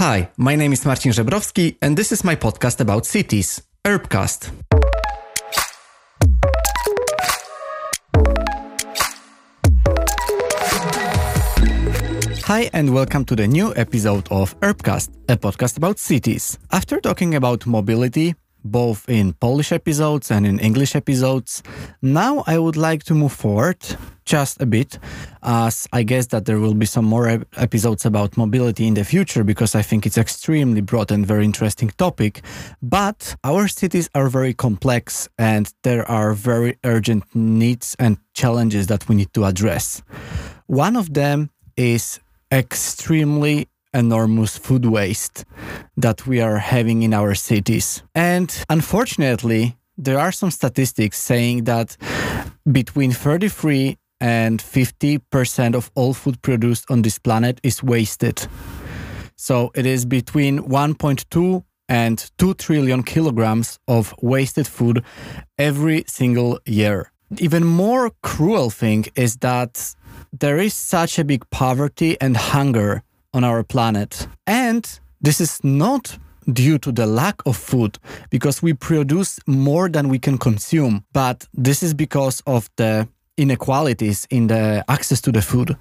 Hi, my name is Marcin Żebrowski, and this is my podcast about cities, Urbcast. Hi, and welcome to the new episode of Urbcast, a podcast about cities. After talking about mobility, both in Polish episodes and in English episodes. Now I would like to move forward just a bit, as I guess that there will be some more episodes about mobility in the future because I think it's extremely broad and very interesting topic. But our cities are very complex and there are very urgent needs and challenges that we need to address. One of them is extremely enormous food waste that we are having in our cities. And unfortunately, there are some statistics saying that between 33 and 50% of all food produced on this planet is wasted. So it is between 1.2 and 2 trillion kilograms of wasted food every single year. Even more cruel thing is that there is such a big poverty and hunger on our planet. And this is not due to the lack of food because we produce more than we can consume, but this is because of the inequalities in the access to the food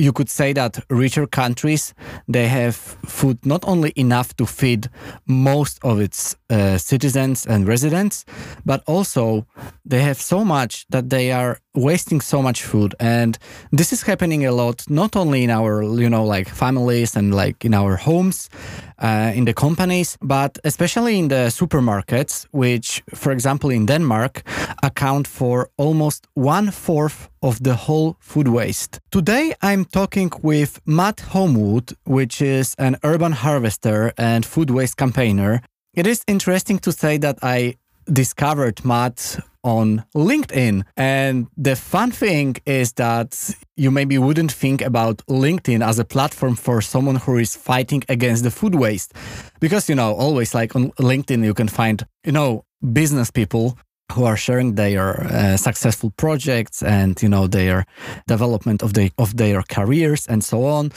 you could say that richer countries they have food not only enough to feed most of its uh, citizens and residents but also they have so much that they are wasting so much food and this is happening a lot not only in our you know like families and like in our homes uh, in the companies but especially in the supermarkets which for example in denmark account for almost one fourth of the whole food waste. Today I'm talking with Matt Homewood, which is an urban harvester and food waste campaigner. It is interesting to say that I discovered Matt on LinkedIn. And the fun thing is that you maybe wouldn't think about LinkedIn as a platform for someone who is fighting against the food waste. Because, you know, always like on LinkedIn, you can find, you know, business people who are sharing their uh, successful projects and you know their development of the of their careers and so on.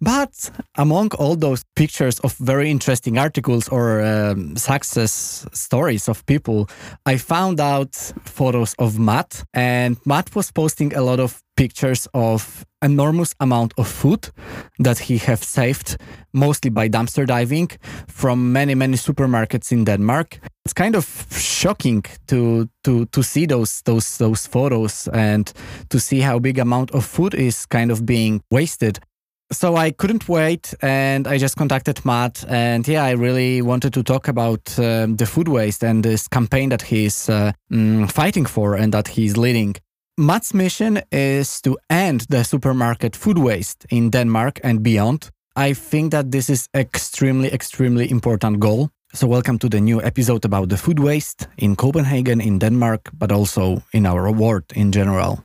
But among all those pictures of very interesting articles or um, success stories of people i found out photos of matt. And matt was posting a lot of pictures of enormous amount of food that he have saved mostly by dumpster diving from many many supermarkets in Denmark it's kind of shocking to to to see those those those photos and to see how big amount of food is kind of being wasted so I couldn't wait and I just contacted Matt. And yeah, I really wanted to talk about um, the food waste and this campaign that he's uh, mm, fighting for and that he's leading. Matt's mission is to end the supermarket food waste in Denmark and beyond. I think that this is extremely, extremely important goal. So welcome to the new episode about the food waste in Copenhagen, in Denmark, but also in our world in general.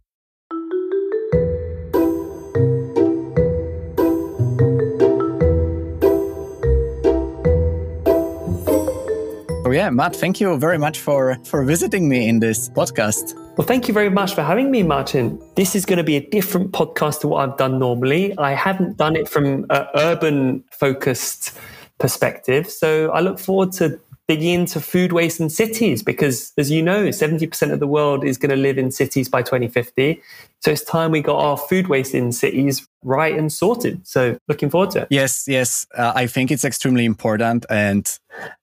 Oh yeah, Matt, thank you very much for for visiting me in this podcast. Well, thank you very much for having me, Martin. This is going to be a different podcast to what I've done normally. I haven't done it from an urban focused perspective, so I look forward to digging into food waste in cities because, as you know, 70% of the world is going to live in cities by 2050. So it's time we got our food waste in cities right and sorted. So looking forward to it. Yes, yes. Uh, I think it's extremely important. And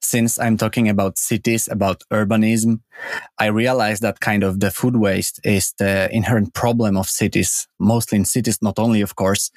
since I'm talking about cities, about urbanism, I realize that kind of the food waste is the inherent problem of cities, mostly in cities, not only, of course.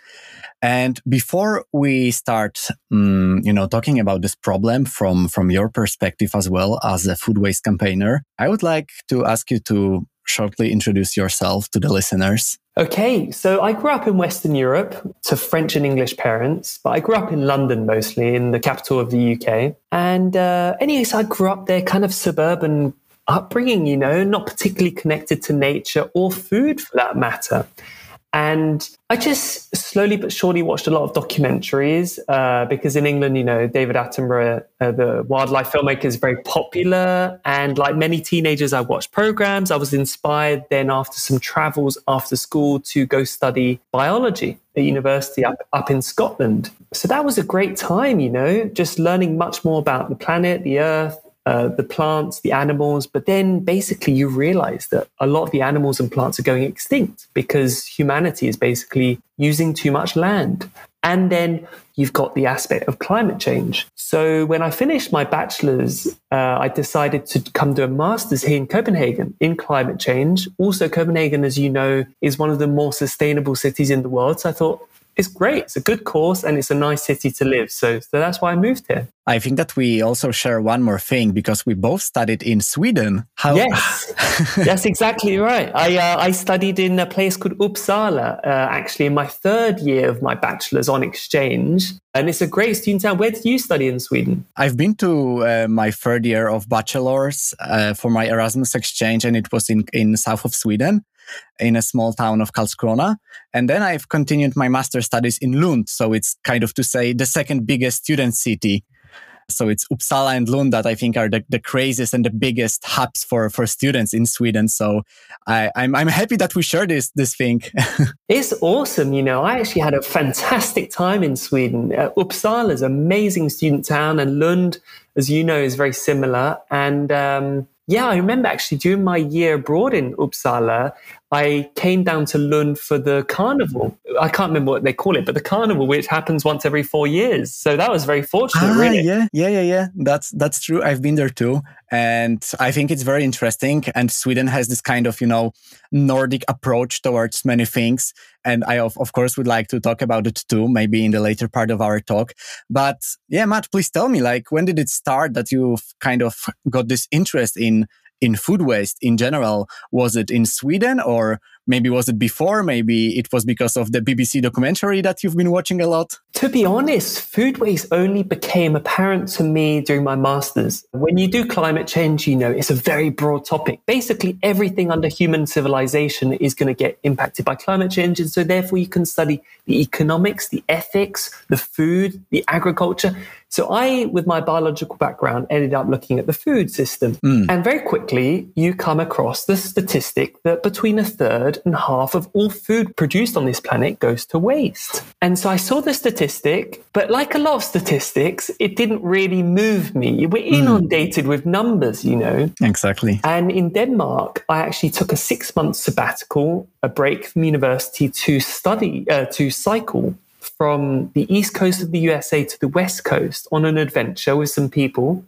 And before we start, um, you know, talking about this problem from, from your perspective as well as a food waste campaigner, I would like to ask you to shortly introduce yourself to the listeners? Okay, so I grew up in Western Europe to French and English parents, but I grew up in London mostly, in the capital of the UK. And uh, anyways, I grew up there, kind of suburban upbringing, you know, not particularly connected to nature or food for that matter. And I just slowly but surely watched a lot of documentaries uh, because in England, you know, David Attenborough, uh, the wildlife filmmaker, is very popular. And like many teenagers, I watched programs. I was inspired then after some travels after school to go study biology at university up, up in Scotland. So that was a great time, you know, just learning much more about the planet, the earth, uh, the plants, the animals, but then basically you realize that a lot of the animals and plants are going extinct because humanity is basically using too much land. And then you've got the aspect of climate change. So when I finished my bachelor's, uh, I decided to come to a master's here in Copenhagen in climate change. Also, Copenhagen, as you know, is one of the more sustainable cities in the world. So I thought, it's great. It's a good course and it's a nice city to live. So, so that's why I moved here. I think that we also share one more thing because we both studied in Sweden. How? Yes, that's exactly right. I uh, I studied in a place called Uppsala, uh, actually in my third year of my bachelor's on exchange, and it's a great student town. Where did you study in Sweden? I've been to uh, my third year of bachelor's uh, for my Erasmus exchange, and it was in in south of Sweden in a small town of Karlskrona. And then I've continued my master studies in Lund. So it's kind of to say the second biggest student city. So it's Uppsala and Lund that I think are the, the craziest and the biggest hubs for, for students in Sweden. So I, I'm, I'm happy that we share this, this thing. it's awesome. You know, I actually had a fantastic time in Sweden. Uh, Uppsala is an amazing student town and Lund, as you know, is very similar. And, um, yeah, I remember actually during my year abroad in Uppsala, I came down to Lund for the carnival. I can't remember what they call it, but the carnival, which happens once every four years. So that was very fortunate, ah, really. Yeah, yeah, yeah, yeah. That's that's true. I've been there too, and I think it's very interesting. And Sweden has this kind of you know Nordic approach towards many things, and I of, of course would like to talk about it too, maybe in the later part of our talk. But yeah, Matt, please tell me, like, when did it start that you've kind of got this interest in in food waste in general? Was it in Sweden or maybe was it before? Maybe it was because of the BBC documentary that you've been watching a lot? To be honest, food waste only became apparent to me during my master's. When you do climate change, you know, it's a very broad topic. Basically, everything under human civilization is going to get impacted by climate change. And so therefore you can study the economics, the ethics, the food, the agriculture. So I, with my biological background, ended up looking at the food system. Mm. And very quickly, you come across the statistic that between a third and half of all food produced on this planet goes to waste. And so I saw the statistic, but like a lot of statistics, it didn't really move me. We're hmm. inundated mm. with numbers, you know? Exactly. And in Denmark, I actually took a six month sabbatical, a break from university to study, uh, to cycle from the east coast of the USA to the west coast on an adventure with some people.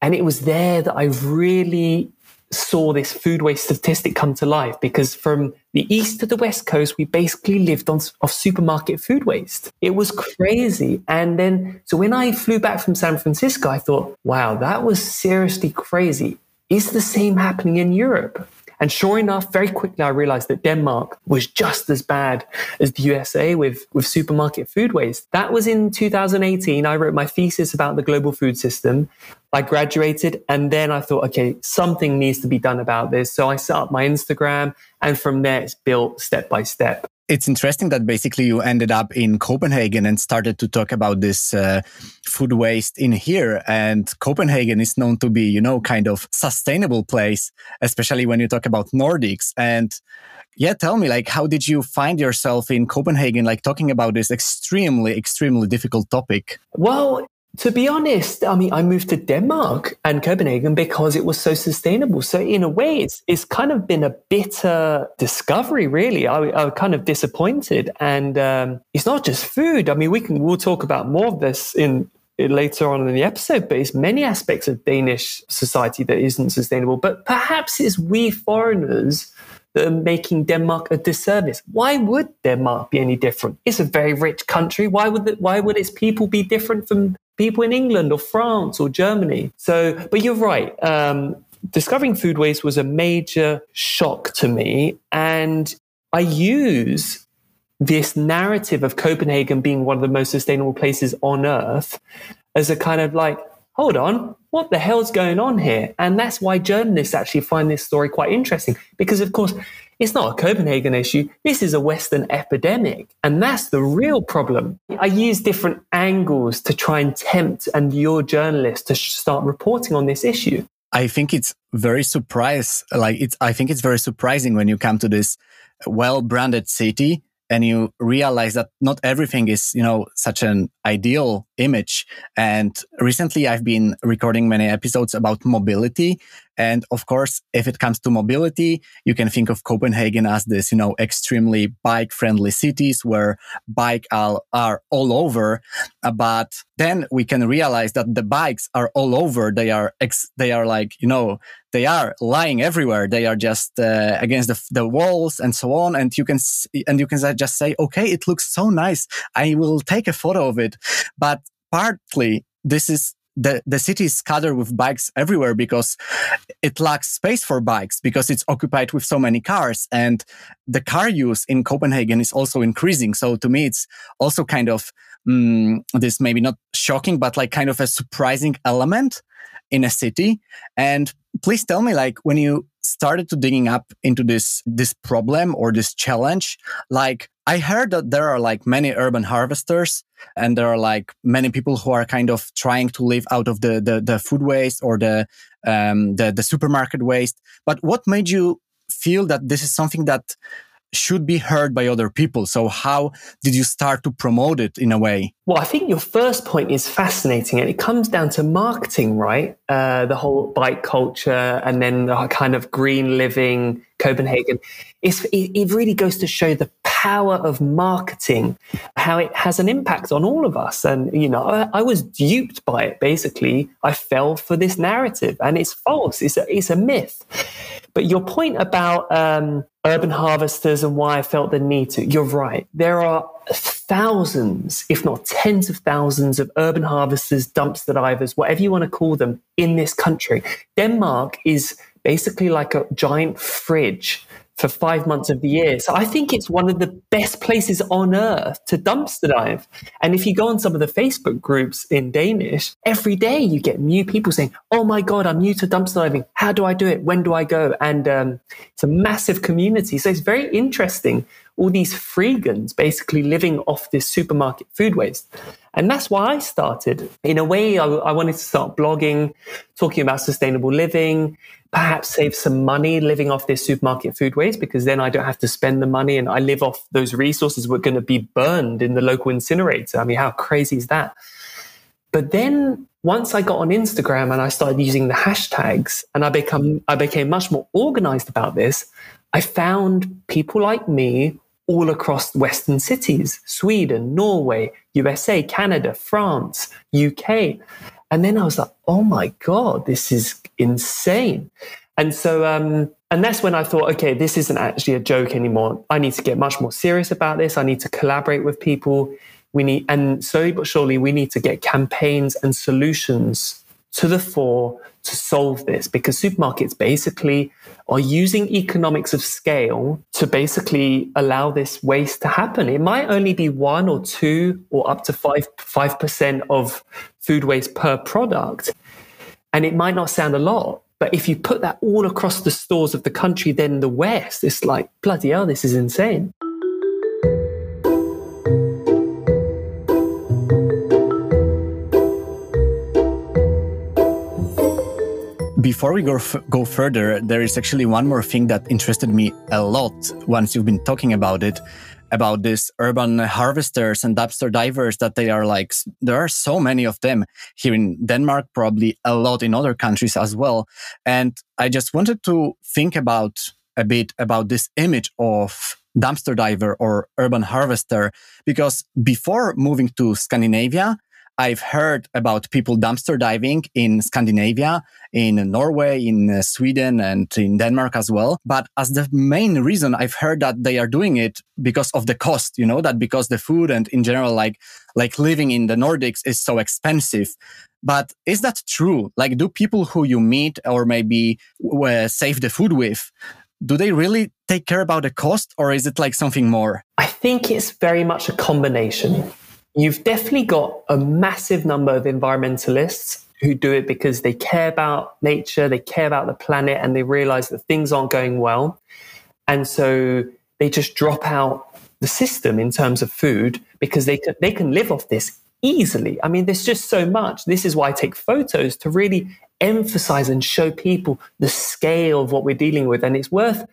And it was there that I really saw this food waste statistic come to life because from the east to the west coast, we basically lived on off supermarket food waste. It was crazy. And then, so when I flew back from San Francisco, I thought, wow, that was seriously crazy. Is the same happening in Europe? And sure enough, very quickly I realized that Denmark was just as bad as the USA with, with supermarket food waste. That was in 2018. I wrote my thesis about the global food system. I graduated and then I thought, okay, something needs to be done about this. So I set up my Instagram and from there it's built step by step it's interesting that basically you ended up in Copenhagen and started to talk about this uh, food waste in here. And Copenhagen is known to be, you know, kind of sustainable place, especially when you talk about Nordics. And yeah, tell me, like, how did you find yourself in Copenhagen, like talking about this extremely, extremely difficult topic? Well, to be honest, I mean, I moved to Denmark and Copenhagen because it was so sustainable. So in a way, it's it's kind of been a bitter discovery. Really, I, I was kind of disappointed, and um, it's not just food. I mean, we can we'll talk about more of this in later on in the episode, but it's many aspects of Danish society that isn't sustainable. But perhaps it's we foreigners that are making Denmark a disservice. Why would Denmark be any different? It's a very rich country. Why would it, why would its people be different from people in England or France or Germany. So, but you're right. Um, discovering food waste was a major shock to me. And I use this narrative of Copenhagen being one of the most sustainable places on earth as a kind of like, hold on, what the hell's going on here? And that's why journalists actually find this story quite interesting because, of course, It's not a Copenhagen issue. This is a Western epidemic. And that's the real problem. I use different angles to try and tempt and your journalists to start reporting on this issue. I think it's very surprise. Like it's, I think it's very surprising when you come to this well branded city and you realize that not everything is, you know, such an ideal image. And recently I've been recording many episodes about mobility. And of course, if it comes to mobility, you can think of Copenhagen as this, you know, extremely bike friendly cities where bike are, are all over. Uh, but then we can realize that the bikes are all over. They are, ex- they are like, you know, they are lying everywhere. They are just uh, against the, the walls and so on. And you can, and you can just say, okay, it looks so nice. I will take a photo of it. But partly this is the, the city is scattered with bikes everywhere because it lacks space for bikes because it's occupied with so many cars and the car use in Copenhagen is also increasing. So to me, it's also kind of um, this maybe not shocking, but like kind of a surprising element in a city. And please tell me, like when you started to digging up into this this problem or this challenge, like I heard that there are like many urban harvesters and there are like many people who are kind of trying to live out of the the, the food waste or the um the, the supermarket waste. But what made you feel that this is something that should be heard by other people. So how did you start to promote it in a way? Well, I think your first point is fascinating and it comes down to marketing, right? Uh, the whole bike culture and then the kind of green living Copenhagen. It's, it, it really goes to show the power of marketing, how it has an impact on all of us. And, you know, I, I was duped by it. Basically, I fell for this narrative and it's false. It's a, it's a myth. But your point about um, urban harvesters and why I felt the need to, you're right. There are thousands, if not tens of thousands, of urban harvesters, dumpster divers, whatever you want to call them, in this country. Denmark is basically like a giant fridge for five months of the year. So I think it's one of the best places on earth to dumpster dive. And if you go on some of the Facebook groups in Danish, every day you get new people saying, Oh my God, I'm new to dumpster diving. How do I do it? When do I go? And um, it's a massive community. So it's very interesting. All these freegans basically living off this supermarket food waste. And that's why I started. In a way, I, I wanted to start blogging, talking about sustainable living, perhaps save some money living off this supermarket food waste because then I don't have to spend the money and I live off those resources we're going to be burned in the local incinerator. I mean, how crazy is that? But then once I got on Instagram and I started using the hashtags and I become I became much more organized about this, I found people like me all across Western cities, Sweden, Norway, USA, Canada, France, UK. And then I was like, oh my God, this is insane. And so, um, and that's when I thought, okay, this isn't actually a joke anymore. I need to get much more serious about this. I need to collaborate with people. We need, and slowly but surely, we need to get campaigns and solutions to the fore to solve this because supermarkets basically are using economics of scale to basically allow this waste to happen. It might only be one or two or up to five, 5% of food waste per product. And it might not sound a lot, but if you put that all across the stores of the country, then the West, it's like, bloody hell, this is insane. Before we go, f- go further, there is actually one more thing that interested me a lot once you've been talking about it about this urban harvesters and dumpster divers that they are like there are so many of them here in Denmark probably a lot in other countries as well. And I just wanted to think about a bit about this image of dumpster diver or urban harvester because before moving to Scandinavia I've heard about people dumpster diving in Scandinavia, in Norway, in uh, Sweden, and in Denmark as well. But as the main reason, I've heard that they are doing it because of the cost, you know, that because the food and in general, like, like living in the Nordics is so expensive. But is that true? Like, do people who you meet or maybe uh, save the food with, do they really take care about the cost or is it like something more? I think it's very much a combination you've definitely got a massive number of environmentalists who do it because they care about nature, they care about the planet, and they realize that things aren't going well. And so they just drop out the system in terms of food because they can, they can live off this easily. I mean, there's just so much. This is why I take photos to really emphasize and show people the scale of what we're dealing with. And it's worth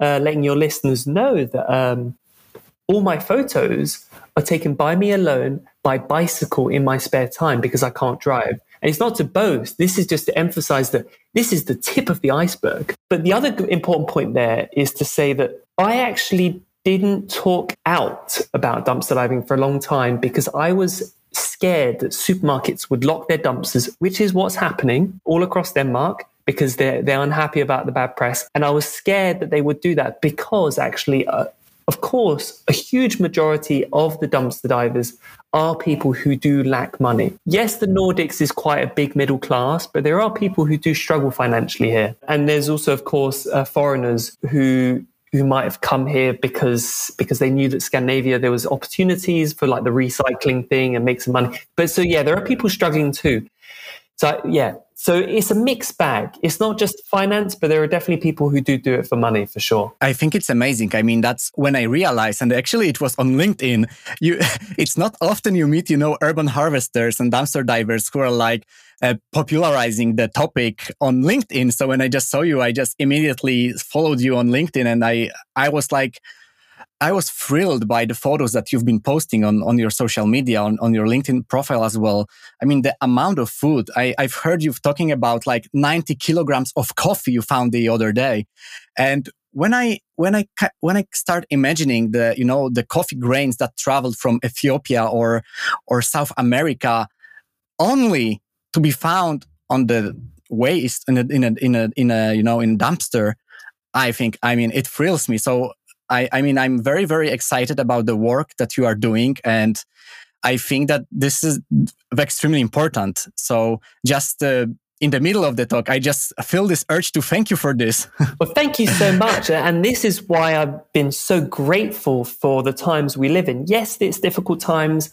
uh, letting your listeners know that um, all my photos are taken by me alone by bicycle in my spare time because I can't drive. And it's not to boast. This is just to emphasize that this is the tip of the iceberg. But the other important point there is to say that I actually didn't talk out about dumpster diving for a long time because I was scared that supermarkets would lock their dumpsters, which is what's happening all across Denmark because they're, they're unhappy about the bad press. And I was scared that they would do that because actually, uh, of course, a huge majority of the dumpster divers are people who do lack money. Yes, the Nordics is quite a big middle class, but there are people who do struggle financially here. And there's also, of course, uh, foreigners who who might have come here because because they knew that Scandinavia there was opportunities for like the recycling thing and make some money. But so yeah, there are people struggling too. So yeah, so it's a mixed bag. It's not just finance, but there are definitely people who do do it for money for sure. I think it's amazing. I mean, that's when I realized, and actually it was on LinkedIn. You, it's not often you meet, you know, urban harvesters and dumpster divers who are like, uh, popularizing the topic on LinkedIn. So when I just saw you, I just immediately followed you on LinkedIn, and I I was like. I was thrilled by the photos that you've been posting on, on your social media, on, on your LinkedIn profile as well. I mean, the amount of food. I, I've heard you talking about like 90 kilograms of coffee you found the other day. And when I when I when I start imagining the you know the coffee grains that traveled from Ethiopia or or South America only to be found on the waste in a, in a, in a, in a, you know, in dumpster, I think, I mean, it thrills me. So I, I mean, I'm very, very excited about the work that you are doing. And I think that this is extremely important. So just, uh, in the middle of the talk, I just feel this urge to thank you for this. well, thank you so much. And this is why I've been so grateful for the times we live in. Yes, it's difficult times.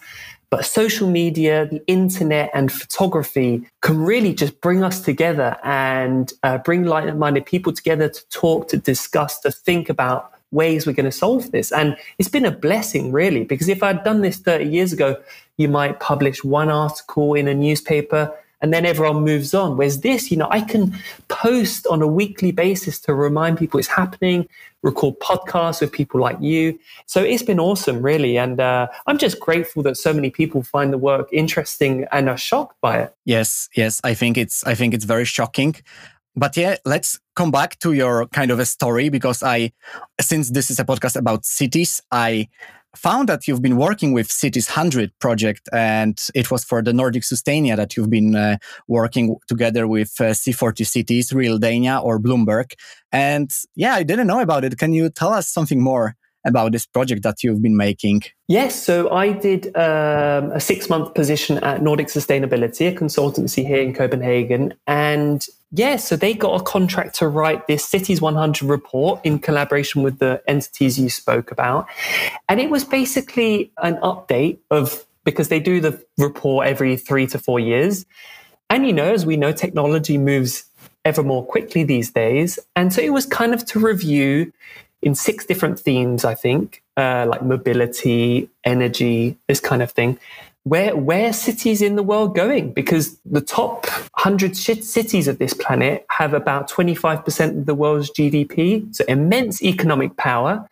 But social media, the internet, and photography can really just bring us together and uh, bring like minded people together to talk, to discuss, to think about ways we're going to solve this. And it's been a blessing, really, because if I'd done this 30 years ago, you might publish one article in a newspaper and then everyone moves on. Whereas this, you know, I can post on a weekly basis to remind people it's happening, record podcasts with people like you. So it's been awesome, really. And uh, I'm just grateful that so many people find the work interesting and are shocked by it. Yes, yes, I think it's I think it's very shocking. But yeah, let's come back to your kind of a story because I, since this is a podcast about cities, I found that you've been working with Cities 100 project, and it was for the Nordic Sustainea that you've been uh, working together with uh, C40 Cities, Realdania, or Bloomberg. And yeah, I didn't know about it. Can you tell us something more? About this project that you've been making? Yes, so I did um, a six month position at Nordic Sustainability, a consultancy here in Copenhagen. And yeah, so they got a contract to write this Cities 100 report in collaboration with the entities you spoke about. And it was basically an update of because they do the report every three to four years. And, you know, as we know, technology moves ever more quickly these days. And so it was kind of to review in six different themes, I think, uh, like mobility, energy, this kind of thing where where cities in the world going? Because the top 100 cities of this planet have about 25% of the world's GDP so immense economic power.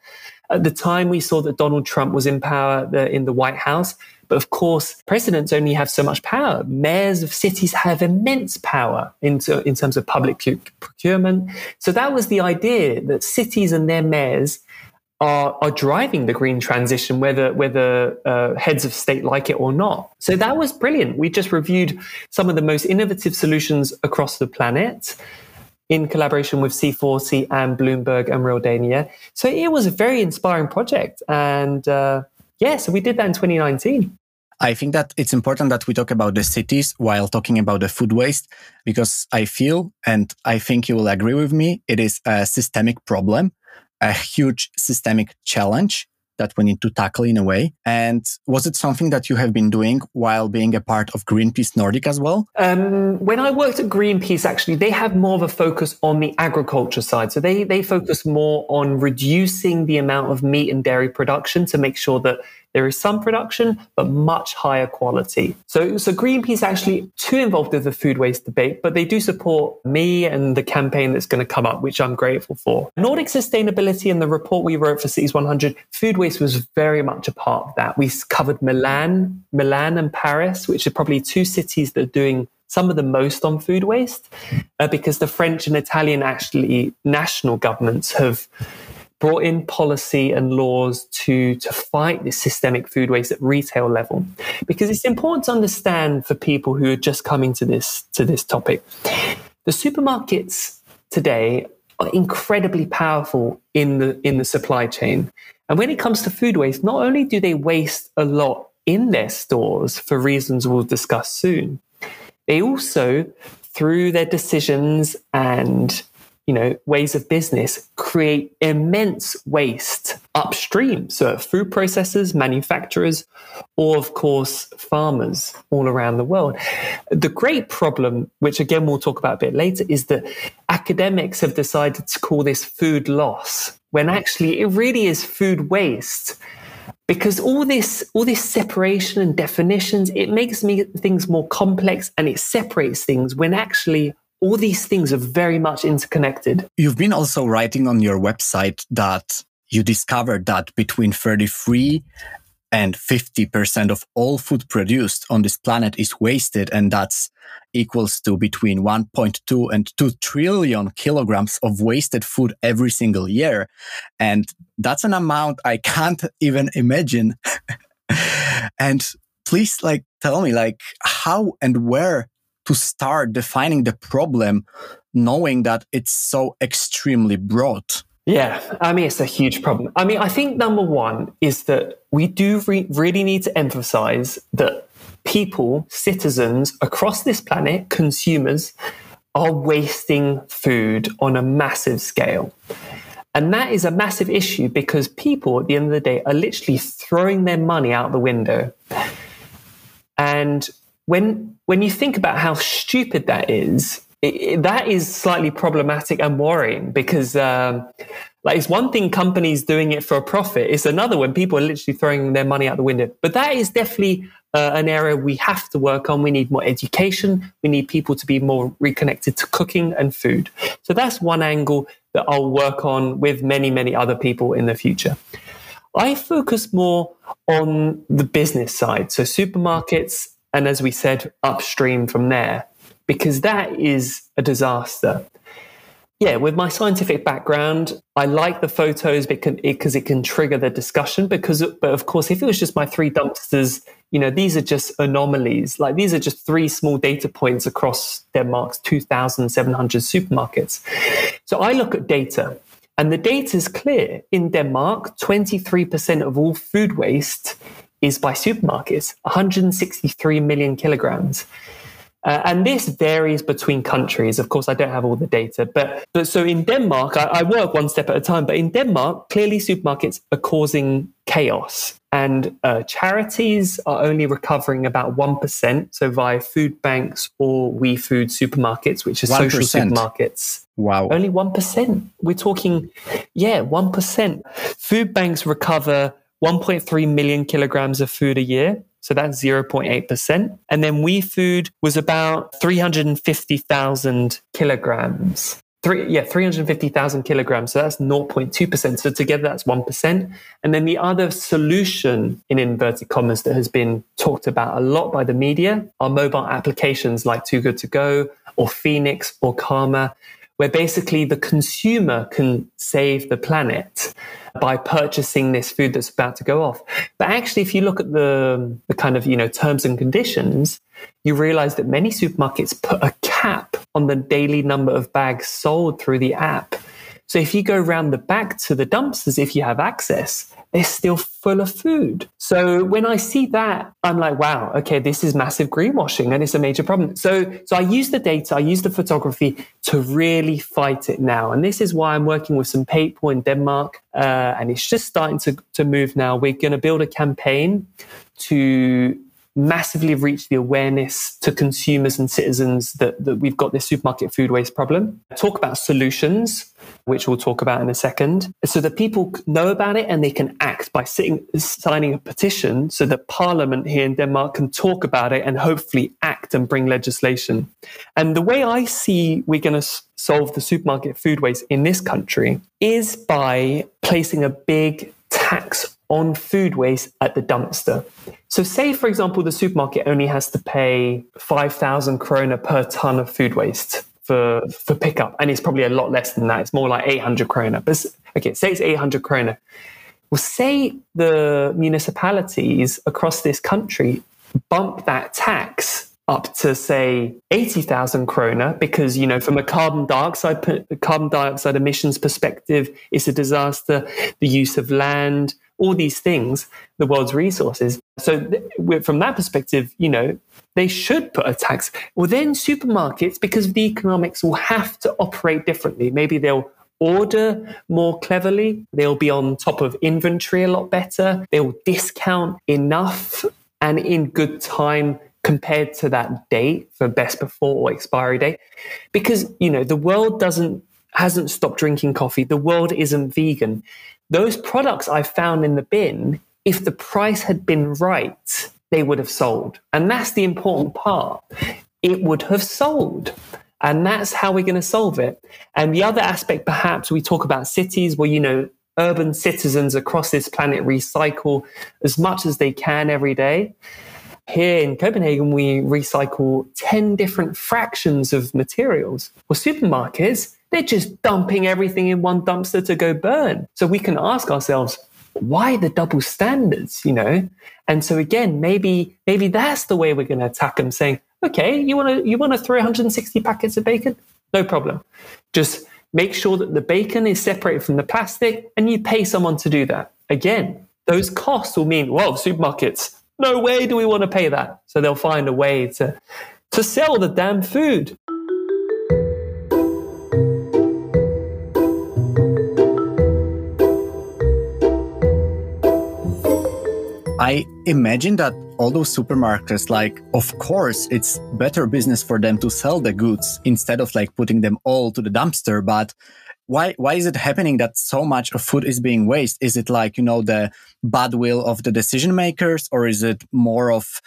At the time we saw that Donald Trump was in power uh, in the White House but of course presidents only have so much power. Mayors of cities have immense power in, in terms of public procurement. So that was the idea that cities and their mayors are, are driving the green transition, whether whether uh, heads of state like it or not. So that was brilliant. We just reviewed some of the most innovative solutions across the planet in collaboration with C40 and Bloomberg and Realdania. So it was a very inspiring project, and uh, yeah, so we did that in 2019. I think that it's important that we talk about the cities while talking about the food waste because I feel, and I think you will agree with me, it is a systemic problem a huge systemic challenge that we need to tackle in a way? And was it something that you have been doing while being a part of Greenpeace Nordic as well? Um, when I worked at Greenpeace, actually, they have more of a focus on the agriculture side. So they, they focus more on reducing the amount of meat and dairy production to make sure that there is some production, but much higher quality. So, so Greenpeace actually too involved with the food waste debate, but they do support me and the campaign that's going to come up, which I'm grateful for. Nordic sustainability and the report we wrote for Cities 100, food waste was very much a part of that. We covered Milan, Milan and Paris, which are probably two cities that are doing some of the most on food waste, uh, because the French and Italian actually national governments have brought in policy and laws to, to fight this systemic food waste at retail level. Because it's important to understand for people who are just coming to this, to this topic. The supermarkets today are incredibly powerful in the, in the supply chain. And when it comes to food waste, not only do they waste a lot in their stores for reasons we'll discuss soon, they also, through their decisions and you know, ways of business create immense waste upstream. So food processors, manufacturers, or of course farmers all around the world. The great problem, which again we'll talk about a bit later, is that academics have decided to call this food loss when actually it really is food waste because all this all this separation and definitions it makes me things more complex and it separates things when actually all these things are very much interconnected. You've been also writing on your website that you discovered that between 33 and 50% of all food produced on this planet is wasted. And that's equals to between 1.2 and 2 trillion kilograms of wasted food every single year. And that's an amount I can't even imagine. and please like tell me like how and where to start defining the problem knowing that it's so extremely broad? Yeah, I mean, it's a huge problem. I mean, I think number one is that we do re- really need to emphasize that people, citizens across this planet, consumers, are wasting food on a massive scale. And that is a massive issue because people at the end of the day are literally throwing their money out the window. And when when you think about how stupid that is, it, that is slightly problematic and worrying because um, like it's one thing companies doing it for a profit it's another when people are literally throwing their money out the window. But that is definitely uh, an area we have to work on. We need more education. We need people to be more reconnected to cooking and food. So that's one angle that i'll work on with many many other people in the future. I focus more on the business side. So supermarkets and as we said, upstream from there, because that is a disaster. Yeah, with my scientific background, I like the photos because it, can trigger the discussion. Because, but of course, if it was just my three dumpsters, you know, these are just anomalies. Like these are just three small data points across Denmark's 2,700 supermarkets. So I look at data, and the data is clear. In Denmark, 23% of all food waste is by supermarkets 163 million kilograms. Uh, and this varies between countries. Of course, I don't have all the data, but, but so in Denmark, I, I, work one step at a time. But in Denmark, clearly supermarkets are causing chaos, and uh, charities are only recovering about one percent. So via food banks or We Food supermarkets, which are 1%. social supermarkets. Wow, only one percent. We're talking, yeah, one percent. Food banks recover 1.3 million kilograms of food a year. So that's 0.8%. And then We Food was about 350,000 kilograms. Three, yeah, 350,000 kilograms. So that's 0.2%. So together that's 1%. And then the other solution in inverted commas that has been talked about a lot by the media are mobile applications like Too Good To Go or Phenix or Karma, where basically the consumer can save the planet by purchasing this food that's about to go off. But actually, if you look at the, the kind of, you know, terms and conditions, you realize that many supermarkets put a cap on the daily number of bags sold through the app. So if you go around the back to the dumpsters, if you have access, they're still full of food. So when I see that, I'm like, wow, okay, this is massive greenwashing and it's a major problem. So, so I use the data, I use the photography to really fight it now. And this is why I'm working with some people in Denmark. Uh, and it's just starting to, to move now. We're going to build a campaign to massively reach the awareness to consumers and citizens that, that we've got this supermarket food waste problem. Talk about solutions, which we'll talk about in a second, so that people know about it and they can act by sitting, signing a petition so that Parliament here in Denmark can talk about it and hopefully act and bring legislation. And the way I see we're going to solve the supermarket food waste in this country is by placing a big tax on food waste at the dumpster. So, say, for example, the supermarket only has to pay 5,000 krona per ton of food waste for, for pickup. And it's probably a lot less than that. It's more like 800 krona. But okay, say it's 800 krona. Well, say the municipalities across this country bump that tax up to say 80,000 krona because you know from a carbon dioxide carbon dioxide emissions perspective it's a disaster the use of land all these things, the world's resources. So, th- from that perspective, you know, they should put a tax. Well, then supermarkets, because of the economics, will have to operate differently. Maybe they'll order more cleverly, they'll be on top of inventory a lot better, they'll discount enough and in good time compared to that date for best before or expiry date because you know the world doesn't hasn't stopped drinking coffee the world isn't vegan those products I found in the bin, if the price had been right, they would have sold. And that's the important part. It would have sold. And that's how we're going to solve it. And the other aspect, perhaps, we talk about cities where, you know, urban citizens across this planet recycle as much as they can every day. Here in Copenhagen, we recycle 10 different fractions of materials. Well, supermarkets, they're just dumping everything in one dumpster to go burn. So we can ask ourselves, why the double standards, you know? And so again, maybe maybe that's the way we're going to attack them, saying, okay, you want to you want to throw 160 packets of bacon? No problem. Just make sure that the bacon is separated from the plastic, and you pay someone to do that. Again, those costs will mean, well, supermarkets, no way do we want to pay that. So they'll find a way to to sell the damn food. I imagine that all those supermarkets, like, of course, it's better business for them to sell the goods instead of like putting them all to the dumpster. But why, why is it happening that so much of food is being wasted? Is it like, you know, the bad will of the decision makers or is it more of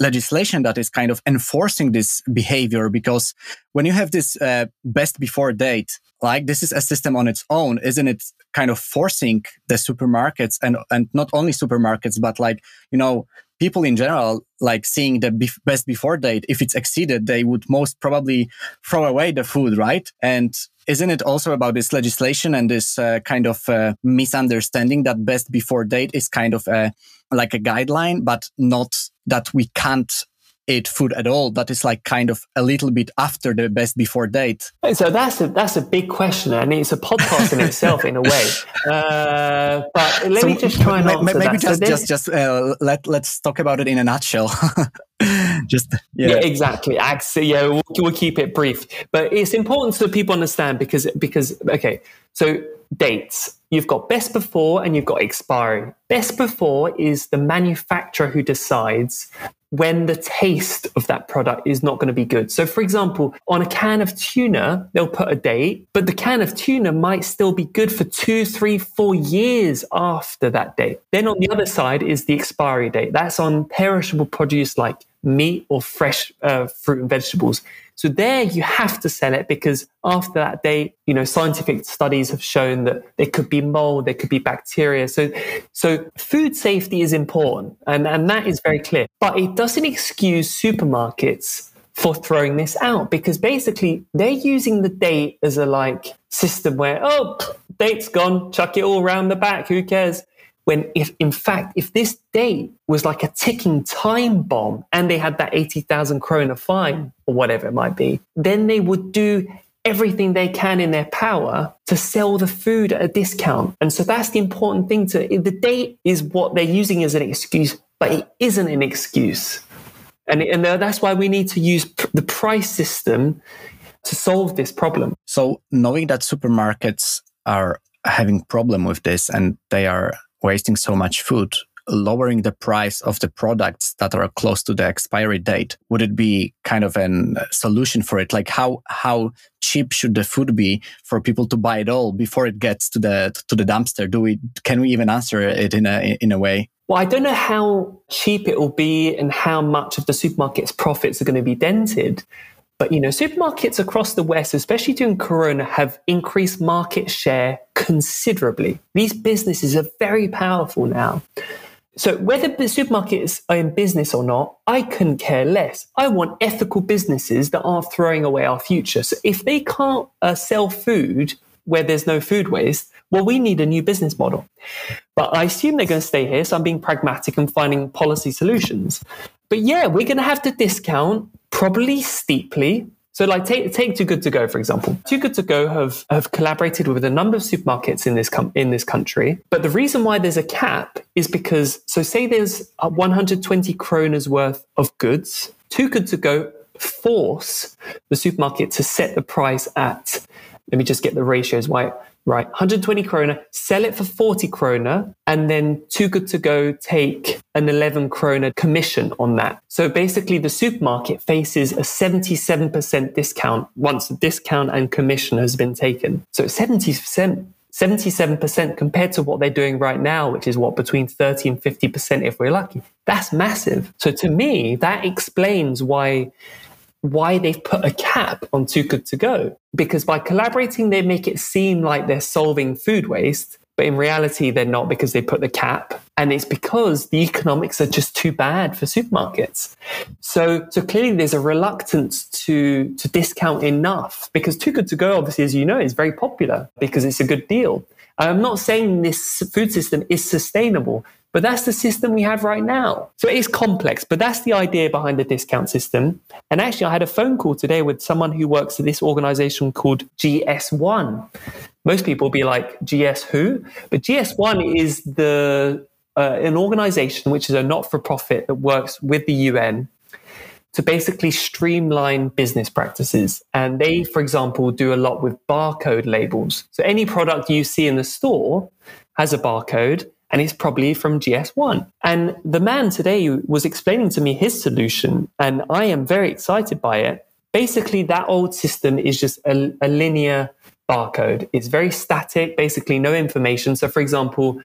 legislation that is kind of enforcing this behavior? Because when you have this uh, best before date, like this is a system on its own, isn't it kind of forcing the supermarkets and and not only supermarkets but like you know people in general like seeing the bef- best before date if it's exceeded they would most probably throw away the food right and isn't it also about this legislation and this uh, kind of uh, misunderstanding that best before date is kind of a like a guideline but not that we can't eat food at all. That is like kind of a little bit after the best before date. So that's a that's a big question and it's a podcast in itself in a way. Uh, but let so me just try and answer maybe that. just so just just uh, let let's talk about it in a nutshell. Just yeah, yeah exactly. Yeah we'll, we'll keep it brief. But it's important so people understand because because okay so dates you've got best before and you've got expiry. Best before is the manufacturer who decides when the taste of that product is not going to be good. So, for example, on a can of tuna, they'll put a date, but the can of tuna might still be good for two, three, four years after that date. Then on the other side is the expiry date. That's on perishable produce like meat or fresh uh, fruit and vegetables. So there you have to sell it because after that date, you know, scientific studies have shown that there could be mold, there could be bacteria. So, so food safety is important and, and that is very clear, but it doesn't excuse supermarkets for throwing this out because basically they're using the date as a like system where, oh, date's gone, chuck it all around the back. Who cares? when if in fact if this date was like a ticking time bomb and they had that 80,000 krona fine or whatever it might be then they would do everything they can in their power to sell the food at a discount. And so that's the important thing to the date is what they're using as an excuse, but it isn't an excuse. And, and that's why we need to use pr- the price system to solve this problem. So knowing that supermarkets are having problem with this and they are wasting so much food, lowering the price of the products that are close to the expiry date would it be kind of a uh, solution for it like how how cheap should the food be for people to buy it all before it gets to the to the dumpster do we can we even answer it in a in a way well, I don't know how cheap it will be and how much of the supermarket's profits are going to be dented. But you know, supermarkets across the West, especially during Corona, have increased market share considerably. These businesses are very powerful now. So whether the supermarkets are in business or not, I couldn't care less. I want ethical businesses that aren't throwing away our future. So if they can't uh, sell food where there's no food waste, well, we need a new business model. But I assume they're going to stay here. So I'm being pragmatic and finding policy solutions. But yeah, we're going to have to discount probably steeply so, like, take take Too Good to Go for example. Too Good to Go have have collaborated with a number of supermarkets in this com- in this country. But the reason why there's a cap is because, so say there's 120 kroners worth of goods. Too Good to Go force the supermarket to set the price at. Let me just get the ratios right right? 120 krona, sell it for 40 krona, and then Too Good To Go take an 11 krona commission on that. So basically, the supermarket faces a 77% discount once the discount and commission has been taken. So 70%. 77% compared to what they're doing right now, which is what between 30 and 50% if we're lucky. That's massive. So to me, that explains why why they've put a cap on Too Good To Go. Because by collaborating, they make it seem like they're solving food waste, but in reality, they're not because they put the cap. And it's because the economics are just too bad for supermarkets. So, so clearly there's a reluctance to, to discount enough because Too Good To Go, obviously, as you know, is very popular because it's a good deal. I'm not saying this food system is sustainable, but that's the system we have right now. So it is complex, but that's the idea behind the discount system. And actually, I had a phone call today with someone who works at this organization called GS1. Most people will be like, GS who? But GS1 is the uh, an organization which is a not for profit that works with the UN to basically streamline business practices. And they, for example, do a lot with barcode labels. So any product you see in the store has a barcode and it's probably from GS1. And the man today was explaining to me his solution, and I am very excited by it. Basically, that old system is just a, a linear barcode. It's very static, basically no information. So, for example,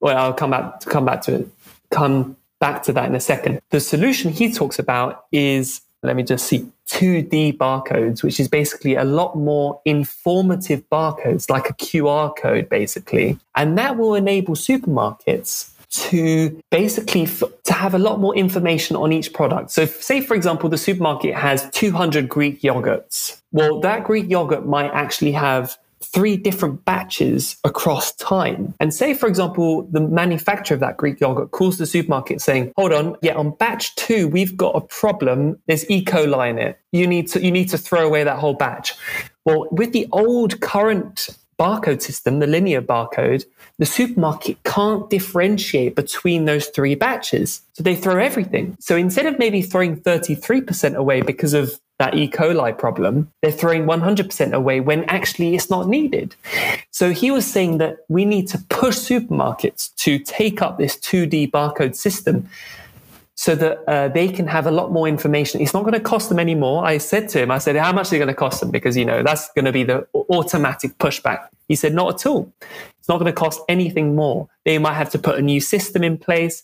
well, I'll come back to come back to it, come back to that in a second. The solution he talks about is let me just see 2D barcodes, which is basically a lot more informative barcodes, like a QR code, basically. And that will enable supermarkets to basically f- to have a lot more information on each product. So say for example the supermarket has 200 Greek yogurts. Well, that Greek yogurt might actually have three different batches across time. And say, for example, the manufacturer of that Greek yogurt calls the supermarket saying, hold on, yeah, on batch two, we've got a problem. There's E. coli in it. You need to, you need to throw away that whole batch. Well, with the old current barcode system, the linear barcode, the supermarket can't differentiate between those three batches. So they throw everything. So instead of maybe throwing 33% away because of that E. coli problem, they're throwing 100% away when actually it's not needed. So he was saying that we need to push supermarkets to take up this 2D barcode system so that uh, they can have a lot more information. It's not going to cost them any more. I said to him, I said, how much are they going to cost them? Because, you know, that's going to be the automatic pushback. He said, not at all. It's not going to cost anything more. They might have to put a new system in place.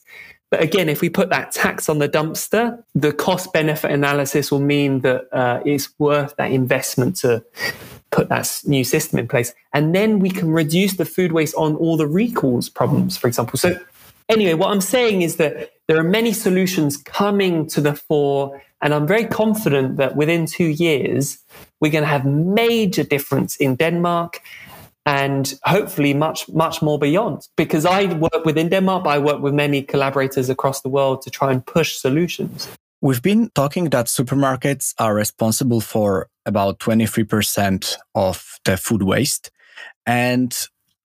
But again, if we put that tax on the dumpster, the cost benefit analysis will mean that uh, it's worth that investment to put that new system in place. And then we can reduce the food waste on all the recalls problems, for example. So, anyway, what I'm saying is that there are many solutions coming to the fore. And I'm very confident that within two years, we're going to have major difference in Denmark and hopefully much, much more beyond. Because I work within Denmark, I work with many collaborators across the world to try and push solutions. We've been talking that supermarkets are responsible for about 23% of the food waste. And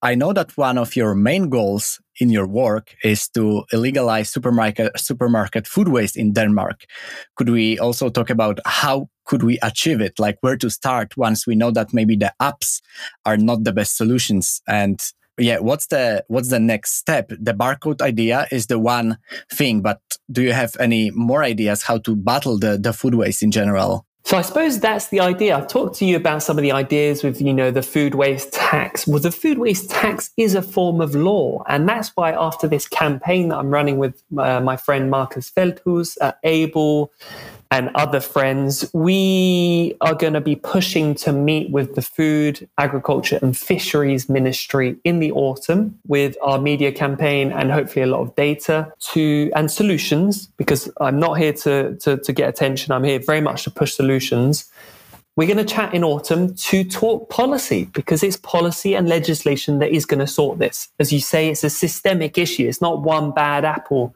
I know that one of your main goals in your work is to illegalize supermarket supermarket food waste in Denmark. Could we also talk about how could we achieve it? Like where to start once we know that maybe the apps are not the best solutions and yeah what's the what's the next step the barcode idea is the one thing but do you have any more ideas how to battle the the food waste in general so I suppose that's the idea. I've talked to you about some of the ideas with, you know, the food waste tax. Well, the food waste tax is a form of law. And that's why after this campaign that I'm running with uh, my friend Marcus Feldhus at Able, and other friends, we are going to be pushing to meet with the Food, Agriculture and Fisheries Ministry in the autumn with our media campaign and hopefully a lot of data to and solutions because I'm not here to, to, to get attention. I'm here very much to push solutions. We're going to chat in autumn to talk policy because it's policy and legislation that is going to sort this. As you say, it's a systemic issue. It's not one bad apple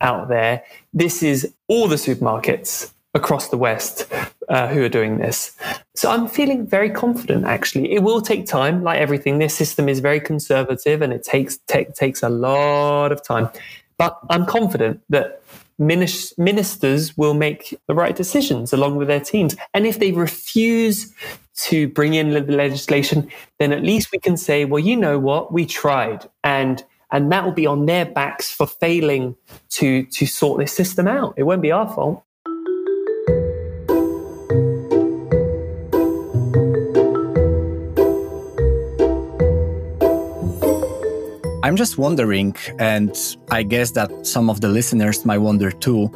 out there. This is all the supermarkets across the West uh, who are doing this. So I'm feeling very confident, actually. It will take time, like everything. This system is very conservative and it takes, takes a lot of time. But I'm confident that ministers will make the right decisions along with their teams. And if they refuse to bring in the legislation, then at least we can say, well, you know what? We tried. And and that will be on their backs for failing to to sort this system out. It won't be our fault. I'm just wondering, and I guess that some of the listeners might wonder too,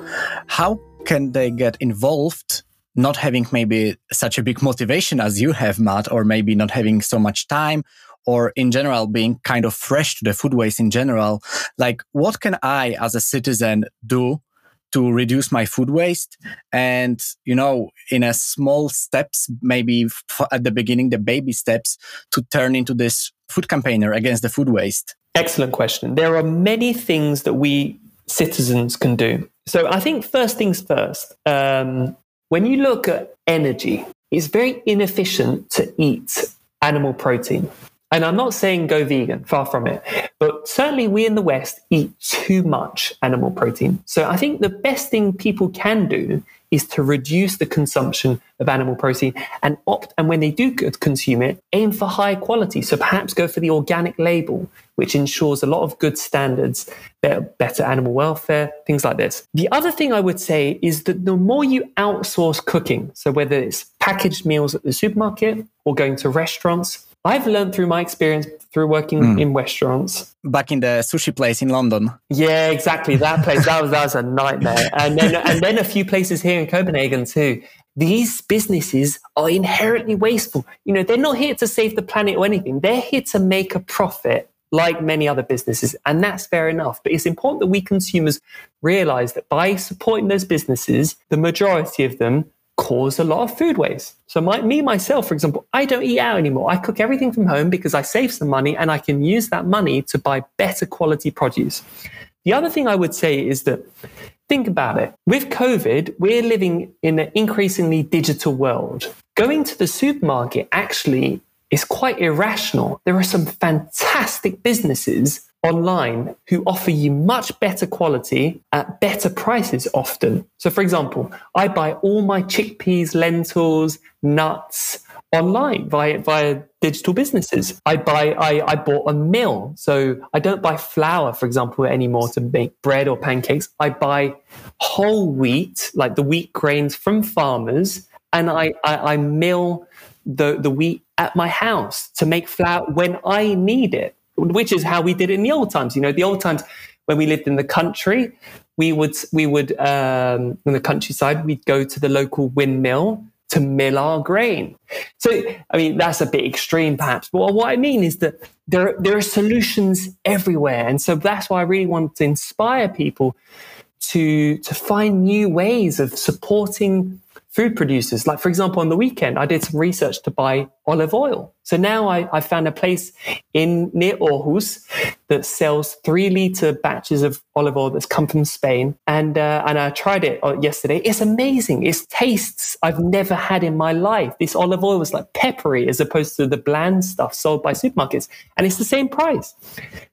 how can they get involved not having maybe such a big motivation as you have, Matt, or maybe not having so much time, or in general being kind of fresh to the food waste in general? Like, what can I as a citizen do to reduce my food waste and you know in a small steps maybe at the beginning the baby steps to turn into this food campaigner against the food waste Excellent question. There are many things that we citizens can do. So I think first things first, um, when you look at energy, it's very inefficient to eat animal protein. And I'm not saying go vegan, far from it. But certainly we in the West eat too much animal protein. So I think the best thing people can do is to reduce the consumption of animal protein and opt, and when they do consume it, aim for high quality. So perhaps go for the organic label, which ensures a lot of good standards, better animal welfare, things like this. The other thing I would say is that the more you outsource cooking, so whether it's packaged meals at the supermarket or going to restaurants, I've learned through my experience through working mm. in restaurants. Back in the sushi place in London. Yeah, exactly. That place that was that was a nightmare. And then and then a few places here in Copenhagen too. These businesses are inherently wasteful. You know, they're not here to save the planet or anything. They're here to make a profit like many other businesses. And that's fair enough. But it's important that we consumers realize that by supporting those businesses, the majority of them cause a lot of food waste. So my, me, myself, for example, I don't eat out anymore. I cook everything from home because I save some money and I can use that money to buy better quality produce. The other thing I would say is that think about it. With COVID, we're living in an increasingly digital world. Going to the supermarket actually is quite irrational. There are some fantastic businesses online who offer you much better quality at better prices often. So, for example, I buy all my chickpeas, lentils, nuts online via via digital businesses. I buy I, I bought a mill. So I don't buy flour, for example, anymore to make bread or pancakes. I buy whole wheat, like the wheat grains from farmers, and I, I, I mill the, the wheat at my house to make flour when I need it which is how we did it in the old times. You know, the old times when we lived in the country, we would we would um, in the countryside we'd go to the local windmill to mill our grain. So, I mean, that's a bit extreme, perhaps. But what I mean is that there there are solutions everywhere, and so that's why I really want to inspire people to to find new ways of supporting food producers. Like, for example, on the weekend, I did some research to buy olive oil. So now I, I found a place in near Aarhus that sells three liter batches of olive oil that's come from Spain. And, uh, and I tried it uh, yesterday. It's amazing. It tastes I've never had in my life. This olive oil was like peppery as opposed to the bland stuff sold by supermarkets. And it's the same price.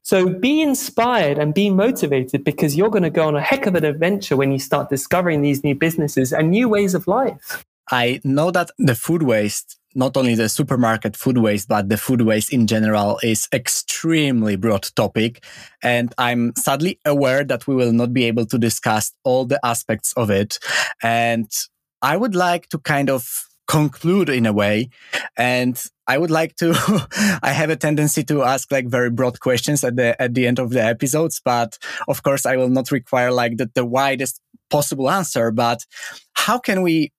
So be inspired and be motivated because you're going to go on a heck of an adventure when you start discovering these new businesses and new ways of life. I know that the food waste, not only the supermarket food waste, but the food waste in general is extremely broad topic. And I'm sadly aware that we will not be able to discuss all the aspects of it. And I would like to kind of conclude in a way. And I would like to, I have a tendency to ask like very broad questions at the, at the end of the episodes. But of course, I will not require like the, the widest possible answer. But how can we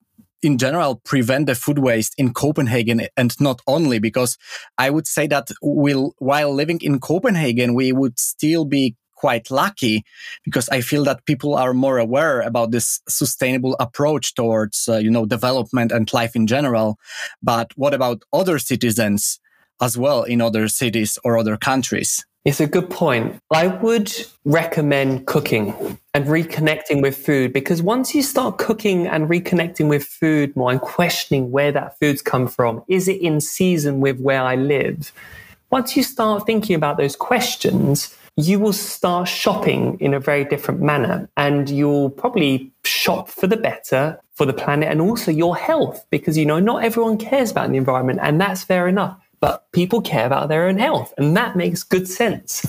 in general prevent the food waste in Copenhagen and not only because I would say that we'll, while living in Copenhagen, we would still be quite lucky because I feel that people are more aware about this sustainable approach towards, uh, you know, development and life in general. But what about other citizens as well in other cities or other countries? It's a good point. I would recommend cooking and reconnecting with food because once you start cooking and reconnecting with food more and questioning where that food's come from, is it in season with where I live? Once you start thinking about those questions, you will start shopping in a very different manner and you'll probably shop for the better for the planet and also your health because you know not everyone cares about the environment and that's fair enough but people care about their own health, and that makes good sense.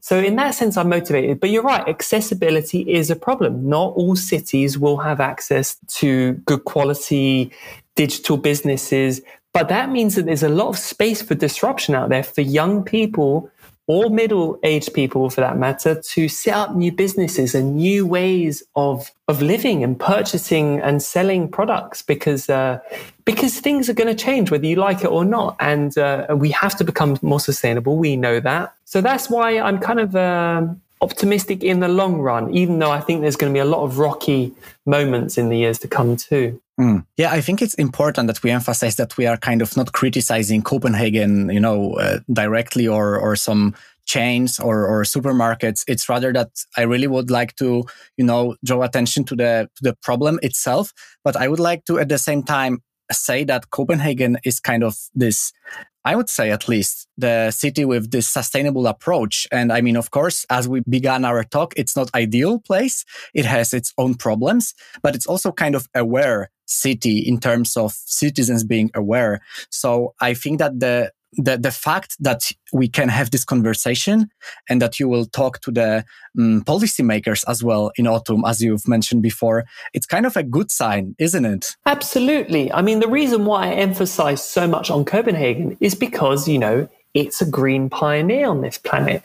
So, in that sense, I'm motivated. But you're right, accessibility is a problem. Not all cities will have access to good quality digital businesses, but that means that there's a lot of space for disruption out there for young people or middle aged people for that matter to set up new businesses and new ways of of living and purchasing and selling products because uh, because things are going to change whether you like it or not. And uh, we have to become more sustainable. We know that. So that's why i'm kind of uh, optimistic in the long run even though i think there's going to be a lot of rocky moments in the years to come too Mm. Yeah, I think it's important that we emphasize that we are kind of not criticizing Copenhagen, you know, uh, directly or or some chains or, or supermarkets. It's rather that I really would like to, you know, draw attention to the to the problem itself. But I would like to at the same time say that Copenhagen is kind of this I would say at least the city with this sustainable approach. And I mean, of course, as we began our talk, it's not ideal place. It has its own problems, but it's also kind of aware city in terms of citizens being aware. So I think that the the, the fact that we can have this conversation and that you will talk to the um, policymakers as well in autumn, as you've mentioned before, it's kind of a good sign, isn't it? Absolutely. I mean, the reason why I emphasize so much on Copenhagen is because, you know, it's a green pioneer on this planet.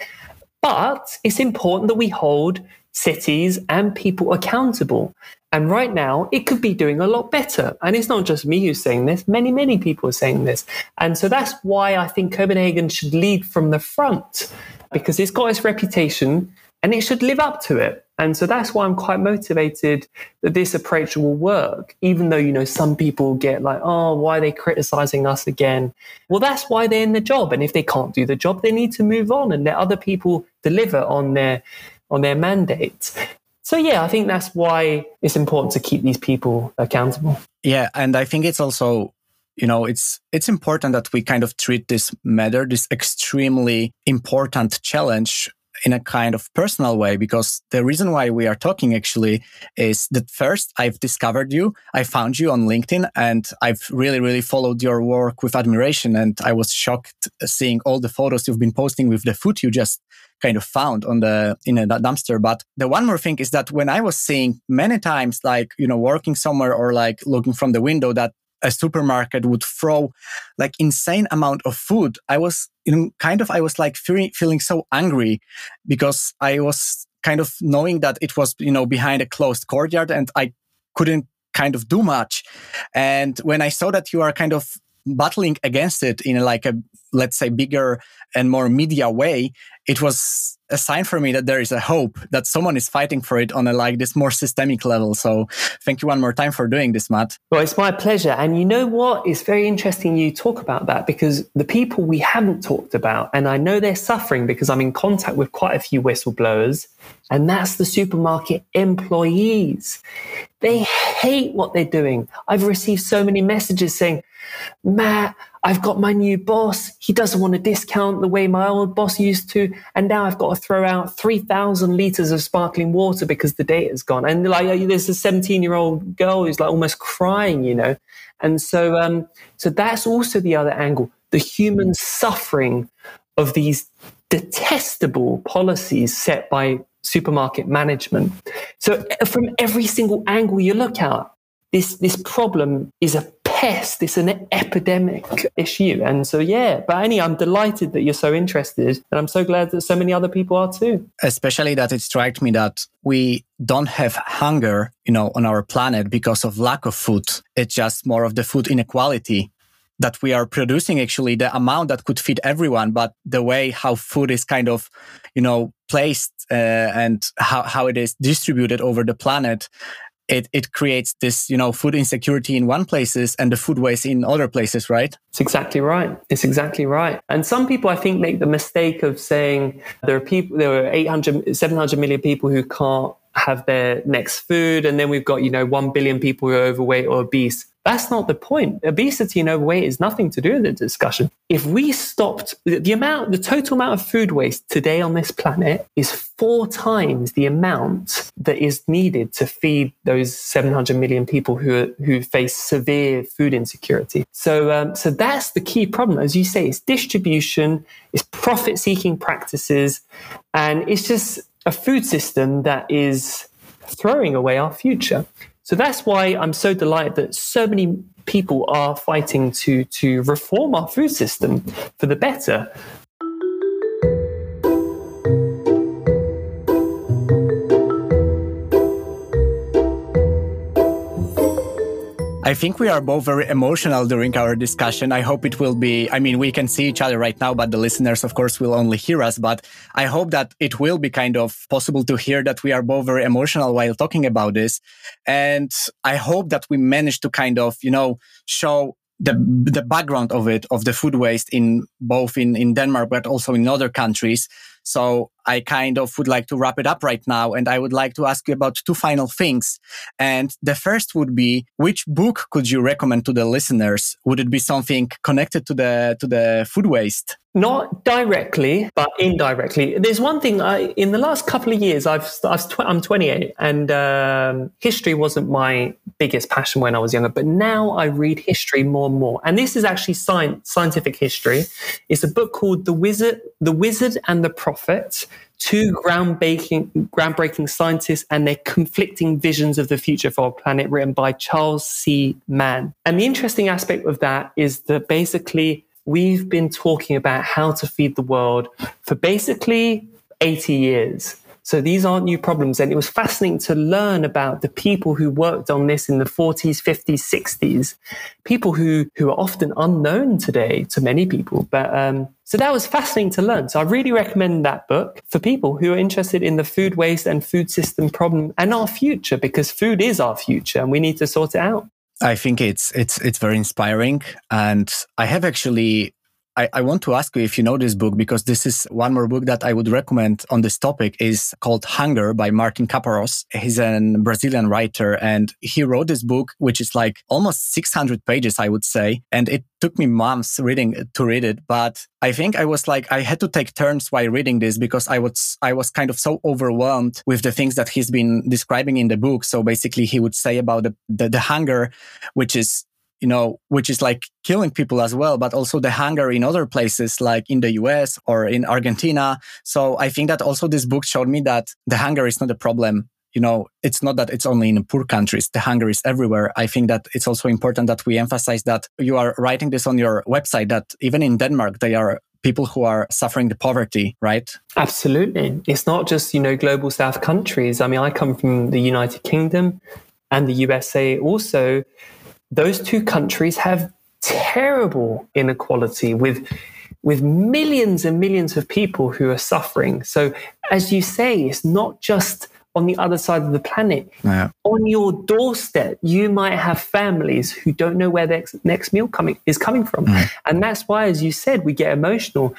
But it's important that we hold cities and people accountable. And right now, it could be doing a lot better. And it's not just me who's saying this, many, many people are saying this. And so that's why I think Copenhagen should lead from the front because it's got its reputation and it should live up to it. And so that's why I'm quite motivated that this approach will work, even though, you know, some people get like, oh, why are they criticizing us again? Well, that's why they're in the job. And if they can't do the job, they need to move on and let other people deliver on their on their mandates. So yeah, I think that's why it's important to keep these people accountable. Yeah, and I think it's also you know it's it's important that we kind of treat this matter this extremely important challenge in a kind of personal way because the reason why we are talking actually is that first I've discovered you. I found you on LinkedIn and I've really, really followed your work with admiration. And I was shocked seeing all the photos you've been posting with the food you just kind of found on the in a dumpster. But the one more thing is that when i was seeing many times like you know working somewhere or like looking from the window that a supermarket would throw like insane amount of food i was you know kind of i was like feeling, feeling so angry because i was kind of knowing that it was you know behind a closed courtyard and i couldn't kind of do much. And when i saw that you are kind of battling against it in like a let's say bigger and more media way it was a sign for me that there is a hope that someone is fighting for it on a like this more systemic level. So thank you one more time for doing this, Matt. Well, it's my pleasure. And you know what? It's very interesting you talk about that because the people we haven't talked about, and I know they're suffering because I'm in contact with quite a few whistleblowers, and that's the supermarket employees. They hate what they're doing. I've received so many messages saying, Matt, I've got my new boss. He doesn't want to discount the way my old boss used to. And now I've got to throw out 3,000 liters of sparkling water because the data's gone. And like, there's a 17 year old girl who's like almost crying, you know? And so, um, so that's also the other angle, the human suffering of these detestable policies set by supermarket management. So from every single angle you look at, this, this problem is a pest. It's an epidemic issue. And so, yeah, but anyway, I'm delighted that you're so interested. And I'm so glad that so many other people are too. Especially that it strikes me that we don't have hunger, you know, on our planet because of lack of food. It's just more of the food inequality that we are producing actually the amount that could feed everyone, but the way how food is kind of, you know, placed uh, and how, how it is distributed over the planet it, it creates this, you know, food insecurity in one places and the food waste in other places, right? It's exactly right. It's exactly right. And some people, I think, make the mistake of saying there are people, there are 800, 700 million people who can't have their next food. And then we've got, you know, 1 billion people who are overweight or obese. That's not the point. Obesity and overweight is nothing to do with the discussion. If we stopped the amount, the total amount of food waste today on this planet is four times the amount that is needed to feed those 700 million people who are, who face severe food insecurity. So, um, so that's the key problem. As you say, it's distribution, it's profit seeking practices, and it's just a food system that is throwing away our future. So that's why I'm so delighted that so many people are fighting to, to reform our food system for the better. I think we are both very emotional during our discussion. I hope it will be, I mean, we can see each other right now, but the listeners, of course, will only hear us. But I hope that it will be kind of possible to hear that we are both very emotional while talking about this. And I hope that we manage to kind of, you know, show the the background of it of the food waste in both in in Denmark but also in other countries so I kind of would like to wrap it up right now. And I would like to ask you about two final things. And the first would be, which book could you recommend to the listeners? Would it be something connected to the, to the food waste? Not directly, but indirectly. There's one thing I, in the last couple of years, I've, I've I'm 28 and um, history wasn't my biggest passion when I was younger, but now I read history more and more. And this is actually science, scientific history. It's a book called The Wizard, The Wizard and the two groundbreaking, groundbreaking scientists and their conflicting visions of the future for our planet, written by Charles C. Mann. And the interesting aspect of that is that basically we've been talking about how to feed the world for basically 80 years. So these aren't new problems. And it was fascinating to learn about the people who worked on this in the 40s, 50s, 60s, people who, who are often unknown today to many people. But, um, so that was fascinating to learn. So I really recommend that book for people who are interested in the food waste and food system problem and our future, because food is our future and we need to sort it out. I think it's it's it's very inspiring, and I have actually I, I, want to ask you if you know this book because this is one more book that I would recommend on this topic is called Hunger by Martin Caparrós. He's a Brazilian writer and he wrote this book, which is like almost 600 pages, I would say. And it took me months reading to read it. But I think I was like, I had to take turns while reading this because I was, I was kind of so overwhelmed with the things that he's been describing in the book. So basically he would say about the, the, the hunger, which is you know, which is like killing people as well, but also the hunger in other places like in the US or in Argentina. So I think that also this book showed me that the hunger is not a problem. You know, it's not that it's only in poor countries. The hunger is everywhere. I think that it's also important that we emphasize that you are writing this on your website that even in Denmark, they are people who are suffering the poverty, right? Absolutely. It's not just, you know, global south countries. I mean, I come from the United Kingdom and the USA also those two countries have terrible inequality with with millions and millions of people who are suffering. So, as you say, it's not just on the other side of the planet. Yeah. On your doorstep, you might have families who don't know where their next meal coming is coming from, mm. and that's why, as you said, we get emotional.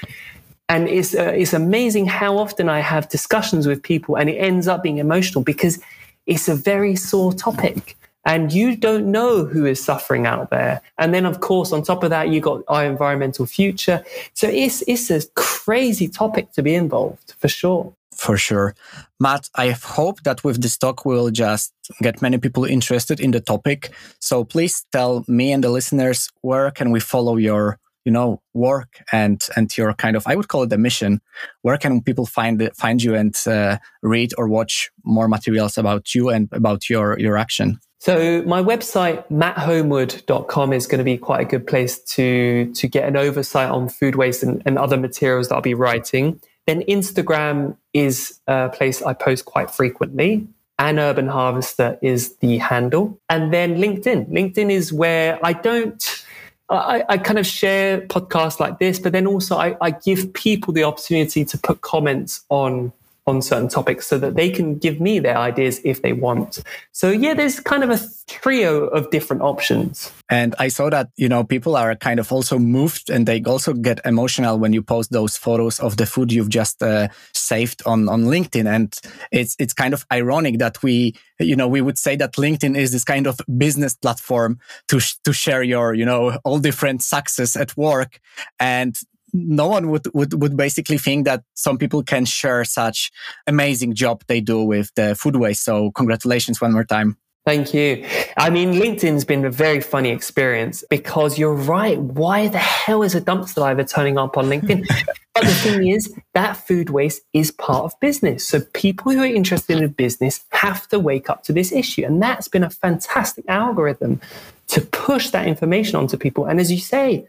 And it's uh, it's amazing how often I have discussions with people, and it ends up being emotional because it's a very sore topic and you don't know who is suffering out there. And then, of course, on top of that, you got our environmental future. So it's it's a crazy topic to be involved for sure. For sure, Matt. I hope that with this talk we'll just get many people interested in the topic. So please tell me and the listeners where can we follow your you know work and and your kind of i would call it a mission where can people find find you and uh, read or watch more materials about you and about your your action so my website, matthomewood.com is going to be quite a good place to, to get an oversight on food waste and, and other materials that I'll be writing. Then Instagram is a place I post quite frequently. An Urban Harvester is the handle. And then LinkedIn. LinkedIn is where I don't, I, I kind of share podcasts like this, but then also I, I give people the opportunity to put comments on on certain topics so that they can give me their ideas if they want. So yeah, there's kind of a trio of different options. And I saw that, you know, people are kind of also moved and they also get emotional when you post those photos of the food you've just uh, saved on, on LinkedIn. And it's, it's kind of ironic that we, you know, we would say that LinkedIn is this kind of business platform to, to share your, you know, all different success at work. And no one would, would, would basically think that some people can share such amazing job they do with the food waste. So congratulations one more time. Thank you. I mean, LinkedIn's been a very funny experience because you're right. Why the hell is a dumpster diver turning up on LinkedIn? but the thing is, that food waste is part of business. So people who are interested in business have to wake up to this issue. And that's been a fantastic algorithm to push that information onto people. And as you say,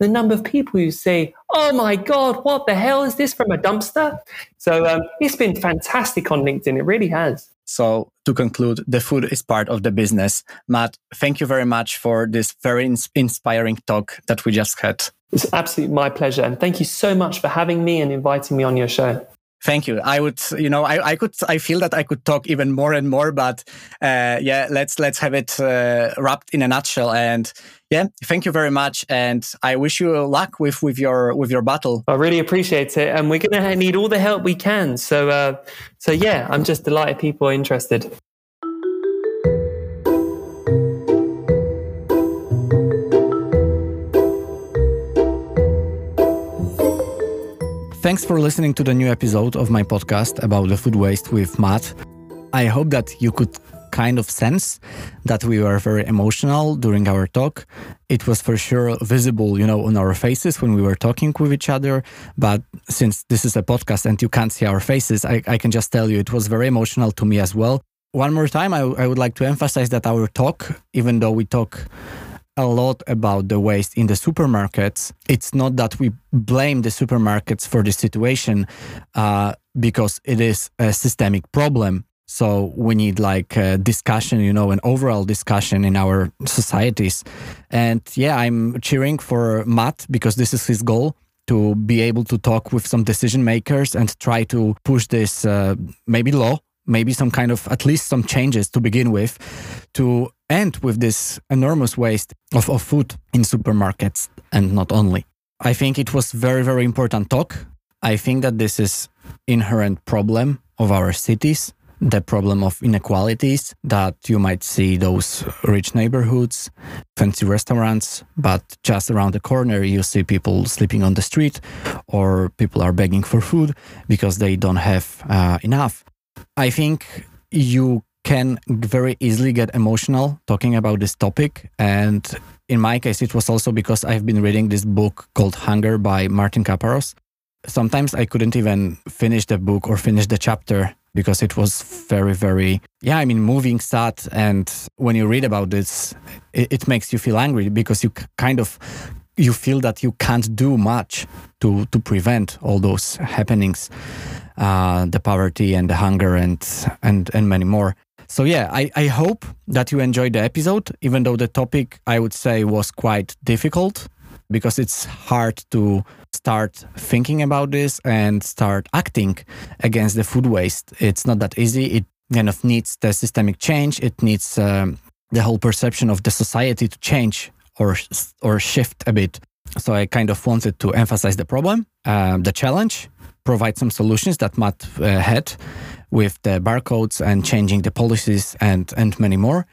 the number of people who say, Oh my God, what the hell is this from a dumpster? So um, it's been fantastic on LinkedIn. It really has. So to conclude, the food is part of the business. Matt, thank you very much for this very inspiring talk that we just had. It's absolutely my pleasure. And thank you so much for having me and inviting me on your show. Thank you. I would, you know, I, I could, I feel that I could talk even more and more, but uh, yeah, let's let's have it uh, wrapped in a nutshell. And yeah, thank you very much, and I wish you luck with with your with your battle. I really appreciate it, and we're gonna need all the help we can. So, uh, so yeah, I'm just delighted people are interested. Thanks for listening to the new episode of my podcast about the food waste with Matt. I hope that you could kind of sense that we were very emotional during our talk. It was for sure visible, you know, on our faces when we were talking with each other. But since this is a podcast and you can't see our faces, I, I can just tell you it was very emotional to me as well. One more time, I, I would like to emphasize that our talk, even though we talk a lot about the waste in the supermarkets. It's not that we blame the supermarkets for the situation uh, because it is a systemic problem. So we need like a discussion, you know, an overall discussion in our societies. And yeah, I'm cheering for Matt because this is his goal to be able to talk with some decision makers and try to push this uh, maybe law maybe some kind of at least some changes to begin with to end with this enormous waste of, of food in supermarkets and not only. I think it was very, very important talk. I think that this is inherent problem of our cities, the problem of inequalities that you might see those rich neighborhoods, fancy restaurants, but just around the corner you see people sleeping on the street or people are begging for food because they don't have uh, enough. I think you can very easily get emotional talking about this topic. And in my case, it was also because I've been reading this book called Hunger by Martin Caparrós. Sometimes I couldn't even finish the book or finish the chapter because it was very, very, yeah, I mean, moving, sad. And when you read about this, it, it makes you feel angry because you kind of you feel that you can't do much to to prevent all those happenings, uh, the poverty and the hunger and and and many more. So yeah, I, I hope that you enjoyed the episode, even though the topic I would say was quite difficult because it's hard to start thinking about this and start acting against the food waste. It's not that easy. It kind of needs the systemic change. It needs um, the whole perception of the society to change or or shift a bit. So I kind of wanted to emphasize the problem, um, the challenge, provide some solutions that Matt uh, had with the barcodes and changing the policies and and many more.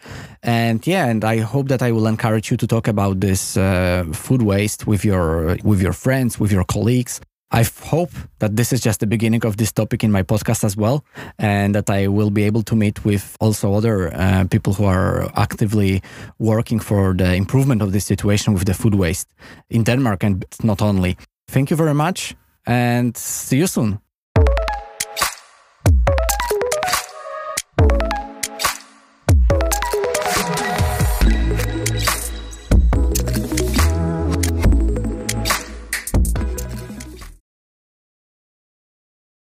And yeah, and I hope that I will encourage you to talk about this uh, food waste with your with your friends, with your colleagues. I hope that this is just the beginning of this topic in my podcast as well, and that I will be able to meet with also other uh, people who are actively working for the improvement of this situation with the food waste in Denmark and not only. Thank you very much, and see you soon.